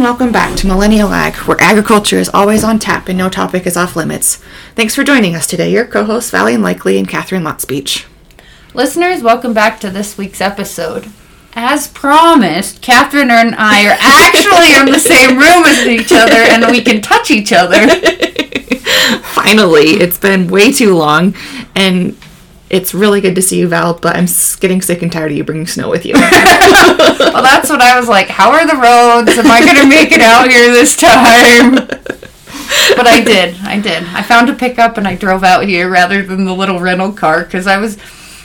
and welcome back to Millennial Ag, where agriculture is always on tap and no topic is off limits. Thanks for joining us today. Your co-hosts Valley and Likely and Katharine Lotspeech. Listeners, welcome back to this week's episode. As promised, Katharine and I are actually in the same room as each other and we can touch each other. Finally, it's been way too long, and it's really good to see you, Val. But I'm getting sick and tired of you bringing snow with you. Well, that's what I was like. How are the roads? Am I going to make it out here this time? But I did. I did. I found a pickup and I drove out here rather than the little rental car because I was.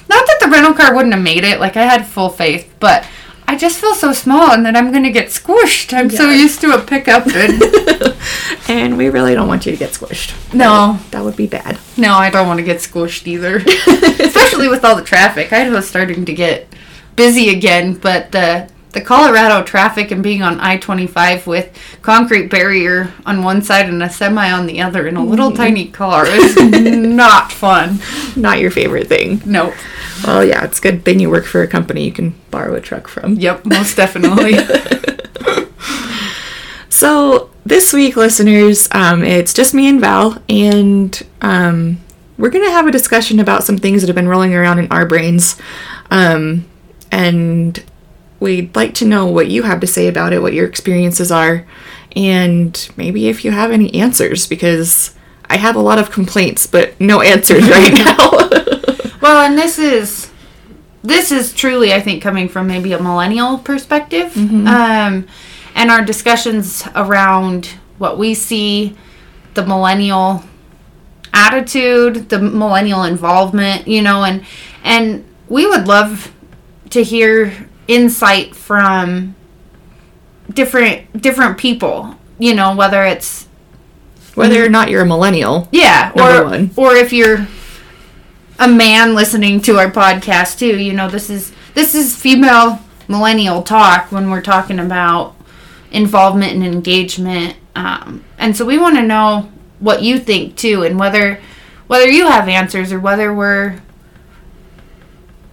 Not that the rental car wouldn't have made it. Like, I had full faith. But I just feel so small and that I'm going to get squished. I'm so used to a pickup. And and we really don't want you to get squished. no, That would be bad. no, I don't want to get squished either. Especially with all the traffic. I was starting to get busy again, but the the Colorado traffic and being on I twenty five with concrete barrier on one side and a semi on the other in a little tiny car is not fun. Not your favorite thing. Nope. Well, yeah, it's good thing you work for a company you can borrow a truck from. Yep, most definitely. So this week, listeners, um, it's just me and Val, and um, we're gonna have a discussion about some things that have been rolling around in our brains, um, and we'd like to know what you have to say about it, what your experiences are, and maybe if you have any answers, because I have a lot of complaints, but no answers right now. well, and this is this is truly, I think, coming from maybe a millennial perspective, um, and our discussions around what we see, the millennial attitude, the millennial involvement, you know, and and we would love to hear insight from different different people, you know, whether it's Whether or not you're a millennial, yeah, or one. or if you're a man listening to our podcast too, you know, this is this is female millennial talk when we're talking about involvement and engagement, um, and so we want to know what you think too, and whether whether you have answers or whether we're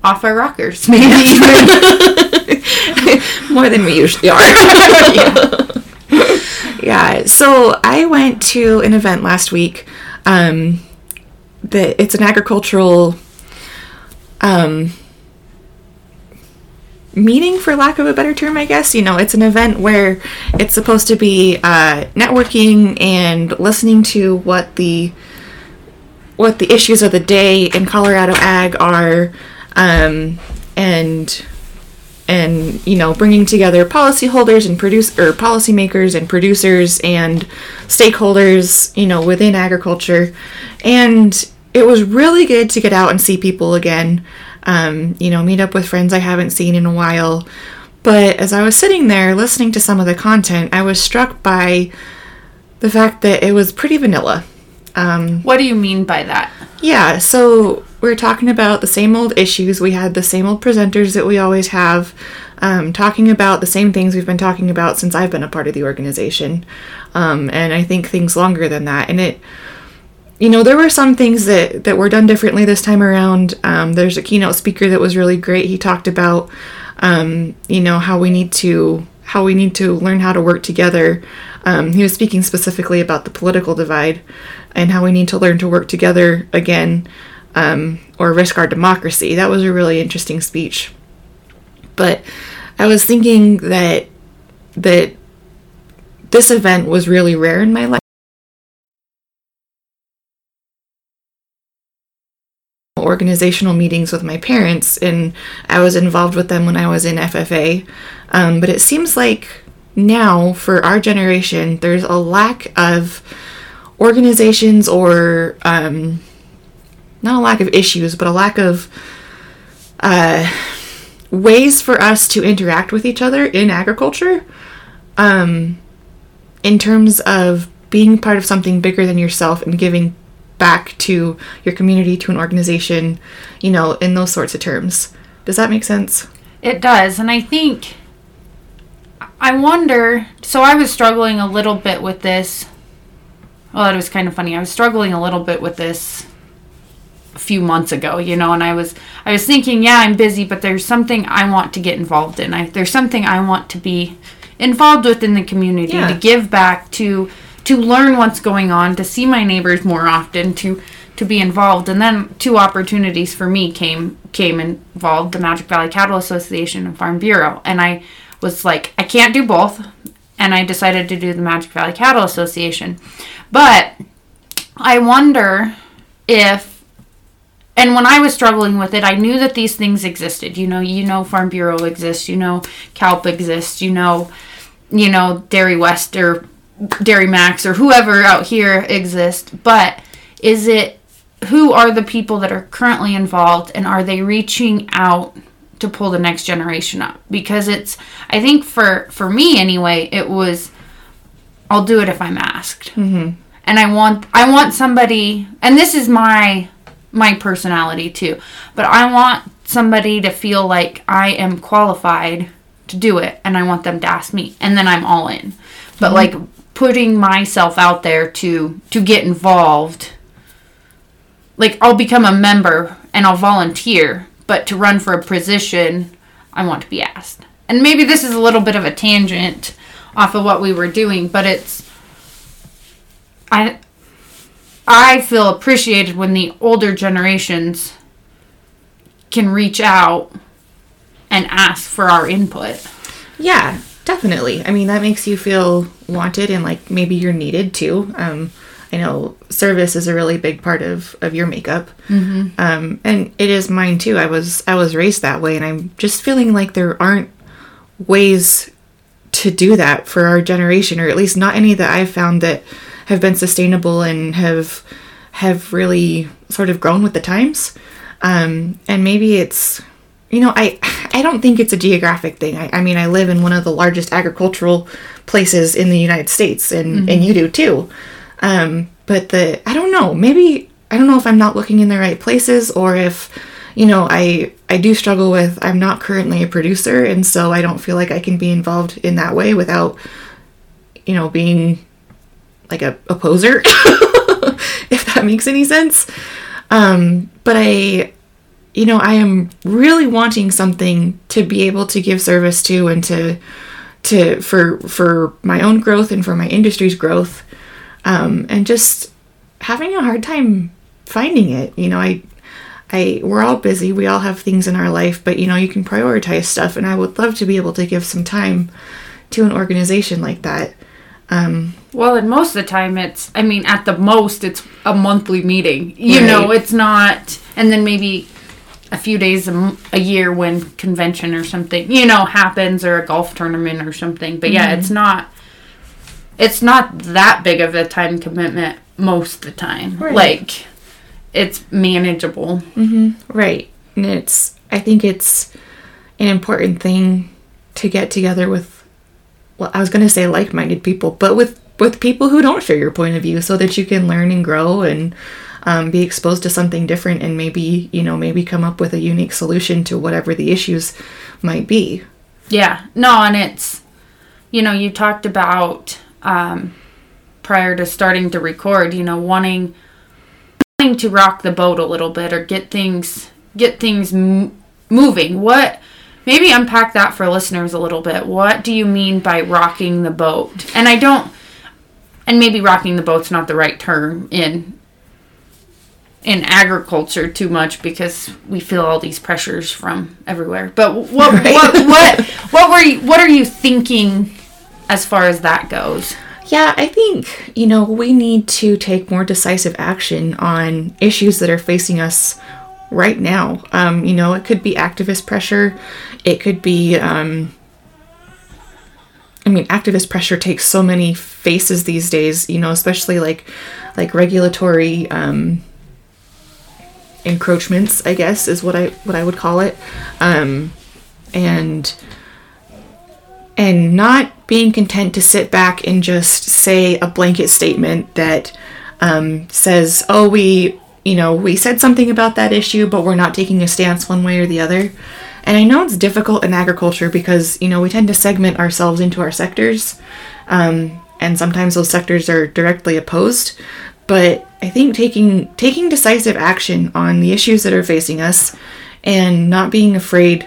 off our rockers, maybe. more than we usually are. yeah. So I went to an event last week. Um, that it's an agricultural um, meeting, for lack of a better term, I guess. You know, it's an event where it's supposed to be uh, networking and listening to what the what the issues of the day in Colorado ag are, um, and and you know bringing together policyholders and produce or policymakers and producers and stakeholders you know within agriculture. And it was really good to get out and see people again. Um, you know meet up with friends i haven't seen in a while. But as i was sitting there listening to some of the content i was struck by the fact that it was pretty vanilla what do you mean by that? yeah, so we're talking about the same old issues. We had the same old presenters that we always have, um, talking about the same things we've been talking about since I've been a part of the organization. Um, and I think things longer than that. And it, you know, there were some things that, that were done differently this time around. Um, there's a keynote speaker that was really great. He talked about, um, you know, how we need to how we need to learn how to work together. Um, he was speaking specifically about the political divide and how we need to learn to work together again um, or risk our democracy. That was a really interesting speech. But I was thinking that that this event was really rare in my life. organizational meetings with my parents and I was involved with them when I was in FFA. Um, but it seems like now for our generation there's a lack of organizations or um, not a lack of issues, but a lack of uh, ways for us to interact with each other in agriculture um, in terms of being part of something bigger than yourself and giving back to your community, to an organization, you know, in those sorts of terms. Does that make sense? It does, and I think I wonder. So I was struggling a little bit with this. Well, it was kind of funny. I was struggling a little bit with this a few months ago, you know, and I was I was thinking, yeah, I'm busy, but there's something I want to get involved in. I, there's something I want to be involved with in the community, Yeah. to give back, to to learn what's going on, to see my neighbors more often, to to be involved. And then two opportunities for me came came involved: the Magic Valley Cattle Association and Farm Bureau. And I was like, I can't do both, and I decided to do the Magic Valley Cattle Association. But I wonder if and when I was struggling with it, I knew that these things existed. You know, you know Farm Bureau exists, you know CALP exists, you know, you know Dairy West or Dairy Max or whoever out here exists. But is it who are the people that are currently involved and are they reaching out to pull the next generation up? Because it's I think for for me anyway, it was I'll do it if I'm asked. Mm-hmm. And I want I want somebody and this is my my personality too. But I want somebody to feel like I am qualified to do it and I want them to ask me and then I'm all in. But like putting myself out there to to get involved like I'll become a member and I'll volunteer, but to run for a position I want to be asked. And maybe this is a little bit of a tangent off of what we were doing, but it's I I feel appreciated when the older generations can reach out and ask for our input. Yeah, definitely. I mean, that makes you feel wanted and like maybe you're needed too. Um, I know service is a really big part of of your makeup, mm-hmm. um, and it is mine too. I was I was raised that way, and I'm just feeling like there aren't ways to do that for our generation, or at least not any that I've found that have been sustainable and have have really sort of grown with the times. Um, and maybe it's you know I I don't think it's a geographic thing. I, I mean I live in one of the largest agricultural places in the United States, and and you do too. Um, but the I don't know. Maybe I don't know if I'm not looking in the right places or if you know I I do struggle with I'm not currently a producer and so I don't feel like I can be involved in that way without you know being like a, poser if that makes any sense. Um but I you know I am really wanting something to be able to give service to and to to for for my own growth and for my industry's growth um and just having a hard time finding it you know I I we're all busy. We all have things in our life, but you know, you can prioritize stuff and I would love to be able to give some time to an organization like that. Um Well, and most of the time it's, I mean, at the most it's a monthly meeting. You Right. know, it's not, and then maybe a few days a year when convention or something, you know, happens or a golf tournament or something. But yeah, it's not, it's not that big of a time commitment most of the time. Right. Like, it's manageable. right. And it's I think it's an important thing to get together with well, I was going to say like-minded people, but with with people who don't share your point of view so that you can learn and grow and um, be exposed to something different and maybe, you know, maybe come up with a unique solution to whatever the issues might be. Yeah, no, and it's, you know, you talked about um, prior to starting to record, you know, wanting wanting to rock the boat a little bit or get things get things m- moving. What maybe unpack that for listeners a little bit. What do you mean by rocking the boat? And I don't, and maybe rocking the boat's not the right term in in agriculture too much because we feel all these pressures from everywhere. But what Right. what what what were you, what are you thinking as far as that goes? Yeah, I think, you know, we need to take more decisive action on issues that are facing us right now. Um, you know, it could be activist pressure, it could be, um, I mean, activist pressure takes so many faces these days, you know, especially like, like regulatory, um, encroachments, I guess, is what I, what I would call it. Um, and, and not being content to sit back and just say a blanket statement that um, says, oh, we, you know, we said something about that issue, but we're not taking a stance one way or the other. And I know it's difficult in agriculture because, you know, we tend to segment ourselves into our sectors. Um, and sometimes those sectors are directly opposed. But I think taking taking decisive action on the issues that are facing us and not being afraid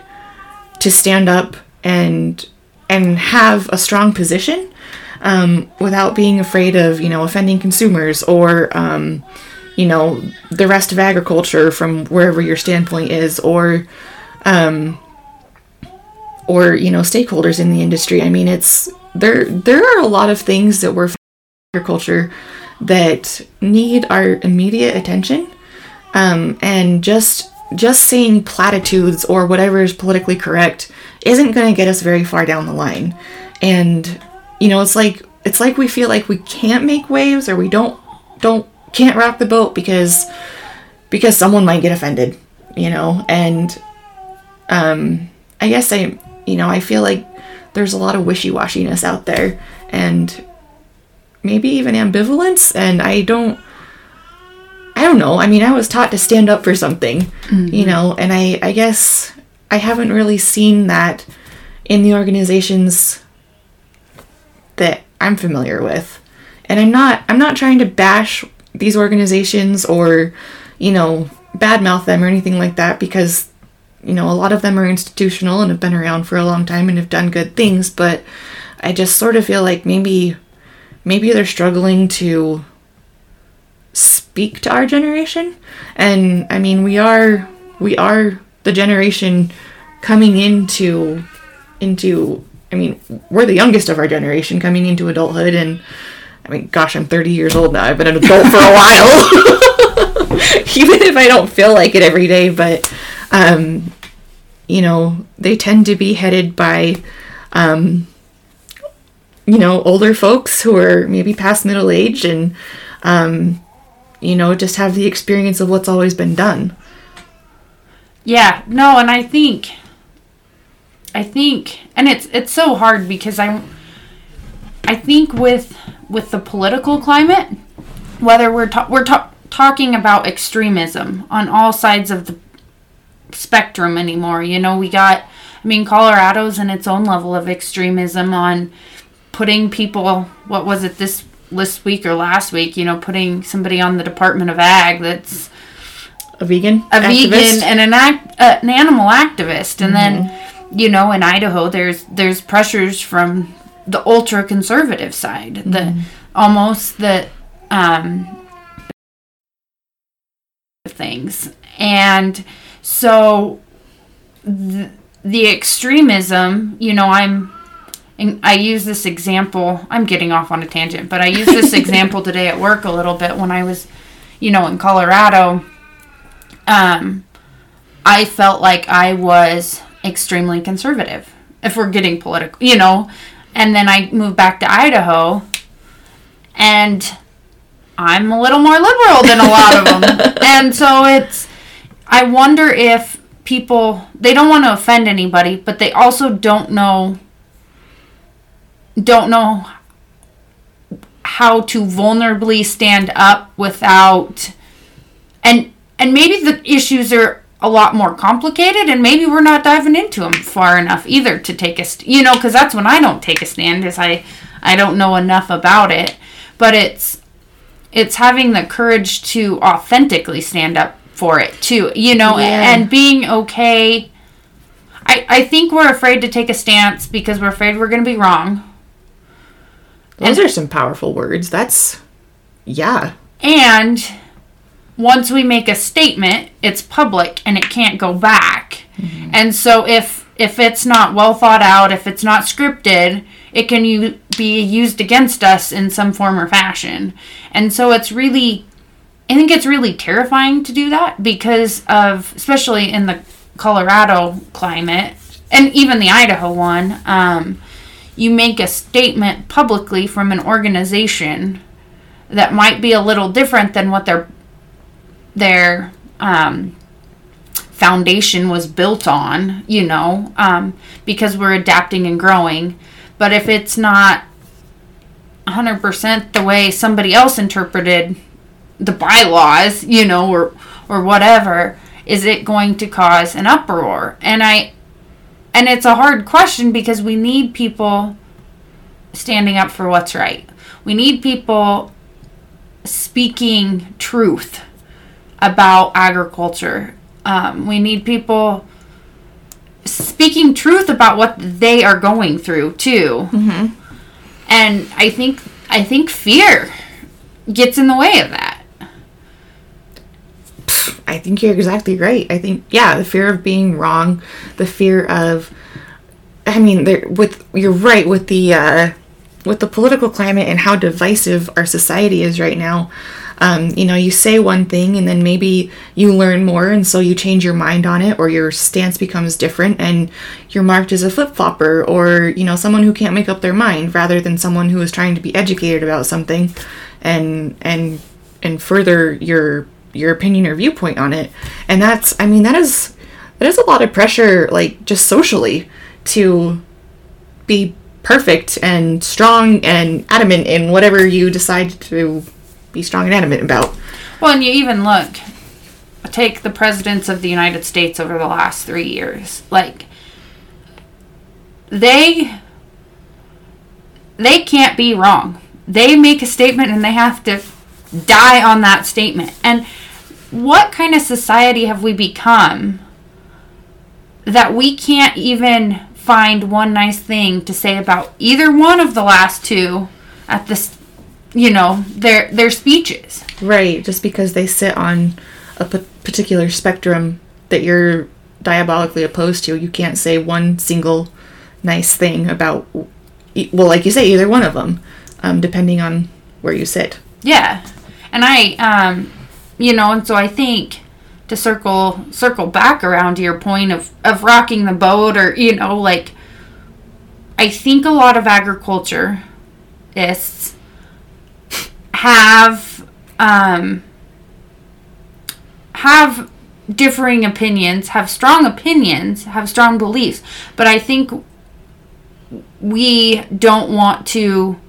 to stand up and and have a strong position um, without being afraid of you know offending consumers or um, you know the rest of agriculture from wherever your standpoint is or um, or you know stakeholders in the industry. I mean, it's there. There are a lot of things that we're agriculture that need our immediate attention, um, and just just saying platitudes or whatever is politically correct isn't going to get us very far down the line. And you know, it's like it's like we feel like we can't make waves or we don't don't can't rock the boat because because someone might get offended, you know. And um I guess I you know, I feel like there's a lot of wishy-washiness out there and maybe even ambivalence and I don't I don't know. I mean, I was taught to stand up for something, mm-hmm. you know, and I I guess I haven't really seen that in the organizations that I'm familiar with. And I'm not I'm not trying to bash these organizations or, you know, badmouth them or anything like that because you know, a lot of them are institutional and have been around for a long time and have done good things, but I just sort of feel like maybe maybe they're struggling to speak to our generation. And I mean, we are we are the generation coming into into I mean, we're the youngest of our generation coming into adulthood and I mean, gosh, I'm 30 years old now. I've been an adult for a while. Even if I don't feel like it every day, but um, you know, they tend to be headed by, um, you know, older folks who are maybe past middle age and, um, you know, just have the experience of what's always been done. Yeah, no, and I think, I think, and it's it's so hard because I, I think with with the political climate, whether we're ta- we're ta- talking about extremism on all sides of the spectrum anymore. You know, we got, I mean, Colorado's in its own level of extremism on putting people, what was it this this week or last week, you know, putting somebody on the Department of Ag that's a vegan, a activist. vegan and an act, uh, an animal activist, and mm-hmm. then you know in Idaho there's there's pressures from the ultra conservative side, mm-hmm. the almost the um things and so the, the extremism, you know, I'm I use this example. I'm getting off on a tangent, but I use this example today at work a little bit when I was, you know, in Colorado. Um, I felt like I was extremely conservative. If we're getting political, you know, and then I moved back to Idaho, and I'm a little more liberal than a lot of them, and so it's I wonder if people they don't want to offend anybody, but they also don't know don't know how to vulnerably stand up without and and maybe the issues are a lot more complicated and maybe we're not diving into them far enough either to take a st- you know because that's when i don't take a stand is i i don't know enough about it but it's it's having the courage to authentically stand up for it too, you know, yeah. and being okay. I, I think we're afraid to take a stance because we're afraid we're going to be wrong. Those and, are some powerful words. That's, yeah. And once we make a statement, it's public and it can't go back. Mm-hmm. And so if if it's not well thought out, if it's not scripted, it can u- be used against us in some form or fashion. And so it's really I think it's really terrifying to do that because of, especially in the Colorado climate and even the Idaho one, um, you make a statement publicly from an organization that might be a little different than what their their um, foundation was built on, you know, um, because we're adapting and growing. But if it's not 100% the way somebody else interpreted the bylaws, you know, or or whatever, is it going to cause an uproar? And I and it's a hard question because we need people standing up for what's right. We need people speaking truth about agriculture. Um, we need people speaking truth about what they are going through too. Mm-hmm. And I think I think fear gets in the way of that. I think you're exactly right. I think yeah, the fear of being wrong, the fear of I mean, there with you're right with the uh with the political climate and how divisive our society is right now. Um, you know, you say one thing and then maybe you learn more, and so you change your mind on it, or your stance becomes different, and you're marked as a flip flopper, or you know, someone who can't make up their mind, rather than someone who is trying to be educated about something, and and and further your your opinion or viewpoint on it. And that's, I mean, that is that is a lot of pressure, like just socially, to be perfect and strong and adamant in whatever you decide to be strong and adamant about. Well, and you even look, take the presidents of the United States over the last three years. Like, they they can't be wrong. They make a statement and they have to die on that statement. And what kind of society have we become that we can't even find one nice thing to say about either one of the last two at this you know their their speeches. Right just because they sit on a p- particular spectrum that you're diabolically opposed to you can't say one single nice thing about well like you say either one of them um, depending on where you sit. Yeah. And i um you know and so i think to circle circle back around to your point of of rocking the boat or you know like I think a lot of agriculturists have um, have differing opinions, have strong opinions, have strong beliefs, but I think we don't want to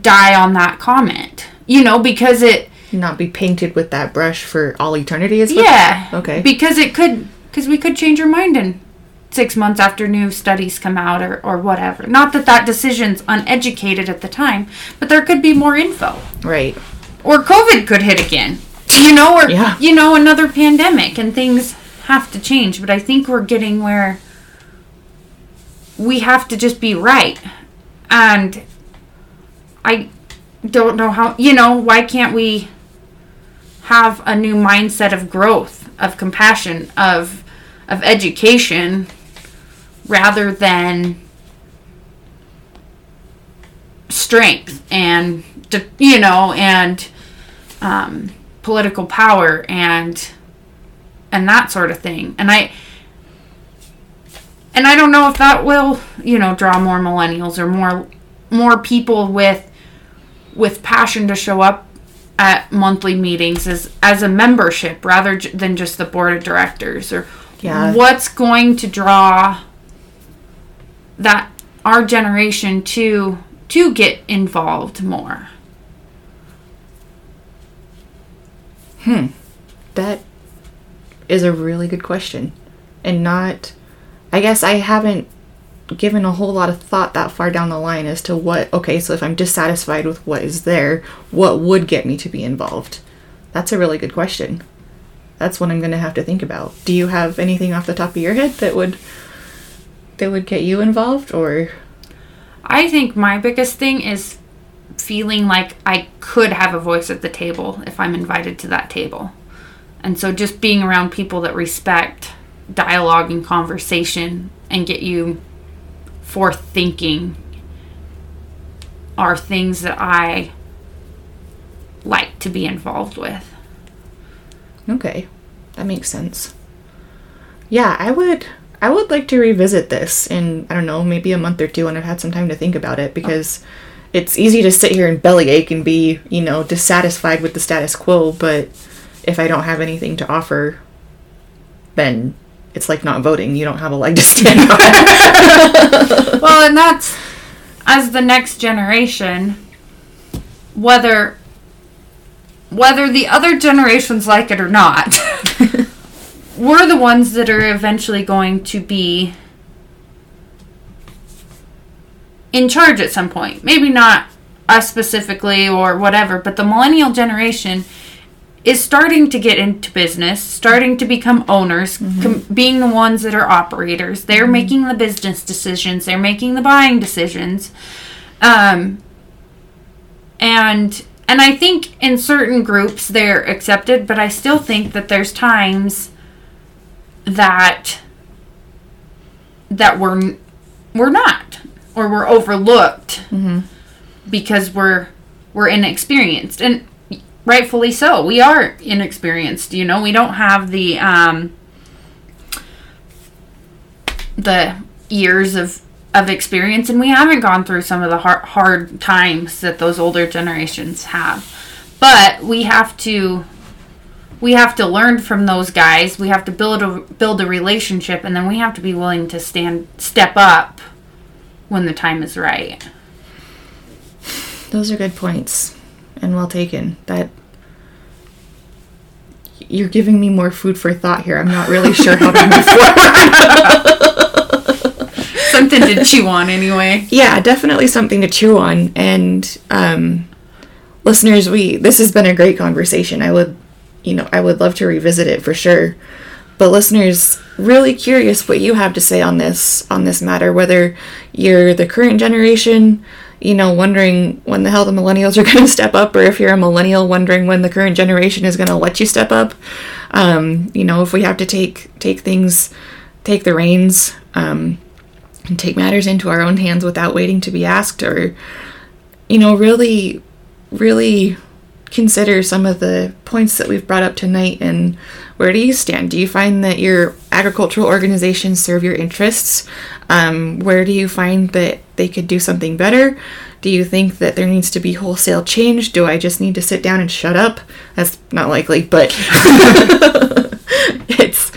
die on that comment. You know, because it not be painted with that brush for all eternity is yeah. Okay. Because it could because we could change our mind in six months after new studies come out or, or whatever. Not that that decision's uneducated at the time but there could be more info. Right. Or covid could hit again. You know or yeah. you know another pandemic and things have to change but i think we're getting where we have to just be right. And i don't know how you know why can't we have a new mindset of growth, of compassion, of of education rather than strength and you know and um, political power and and that sort of thing and i and i don't know if that will you know draw more millennials or more more people with with passion to show up at monthly meetings as as a membership rather than just the board of directors or yeah. what's going to draw our generation to to get involved more hmm that is a really good question and not i guess i haven't given a whole lot of thought that far down the line as to what, okay, so if I'm dissatisfied with what is there, what would get me to be involved? That's a really good question. That's what I'm going to have to think about. Do you have anything off the top of your head that would that would get you involved or I think my biggest thing is feeling like I could have a voice at the table if I'm invited to that table. And so just being around people that respect dialogue and conversation and get you for thinking are things that I like to be involved with. Okay. That makes sense. Yeah, I would I would like to revisit this in I don't know, maybe a month or two when I've had some time to think about it because it's easy to sit here and bellyache and be, you know, dissatisfied with the status quo, but if I don't have anything to offer, then it's like not voting. You don't have a leg to stand on. well, and that's as the next generation, whether whether the other generations like it or not, we're the ones that are eventually going to be in charge at some point. Maybe not us specifically or whatever, but the millennial generation is starting to get into business, starting to become owners, com- being the ones that are operators. They're making the business decisions, they're making the buying decisions. Um, and and I think in certain groups they're accepted, but I still think that there's times that that we're we're not or we're overlooked because we're we're inexperienced. And rightfully so we are inexperienced you know? We don't have the um the years of of experience and we haven't gone through some of the hard, hard times that those older generations have. But we have to we have to learn from those guys we have to build a build a relationship and then we have to be willing to stand step up when the time is right Those are good points and well taken. That you're giving me more food for thought here. I'm not really sure how to move forward. something to chew on anyway yeah, definitely something to chew on. And um, listeners, we this has been a great conversation. I would, you know, I would love to revisit it for sure. But listeners, really curious what you have to say on this on this matter. Whether you're the current generation, you know, wondering when the hell the millennials are going to step up, or if you're a millennial wondering when the current generation is going to let you step up. Um, you know, if we have to take take things, take the reins. Um, and take matters into our own hands without waiting to be asked or you know really really consider some of the points that we've brought up tonight and where do you stand? Do you find that your agricultural organizations serve your interests? Um, where do you find that they could do something better? Do you think that there needs to be wholesale change? Do i just need to sit down and shut up? That's not likely but it's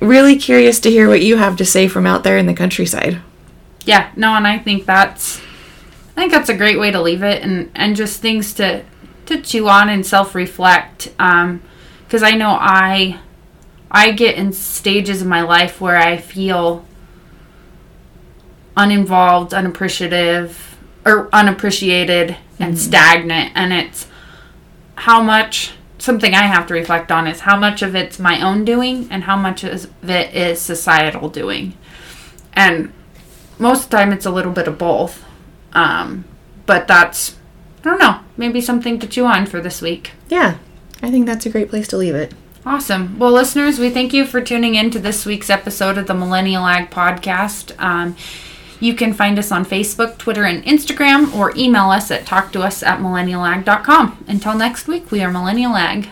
really curious to hear what you have to say from out there in the countryside. yeah no and i think that's i think that's a great way to leave it and and just things to to chew on and self-reflect um because i know i i get in stages of my life where i feel uninvolved unappreciative or unappreciated and stagnant and it's how much something i have to reflect on is how much of it's my own doing and how much of it is societal doing. And most of the time it's a little bit of both um, but that's i don't know maybe something to chew on for this week Yeah, I think that's a great place to leave it. Awesome. Well, listeners, we thank you for tuning in to this week's episode of the Millennial Ag Podcast. Um, you can find us on Facebook, Twitter, and Instagram, or email us at talktous at millennialag.com. Until next week, we are Millennial Ag.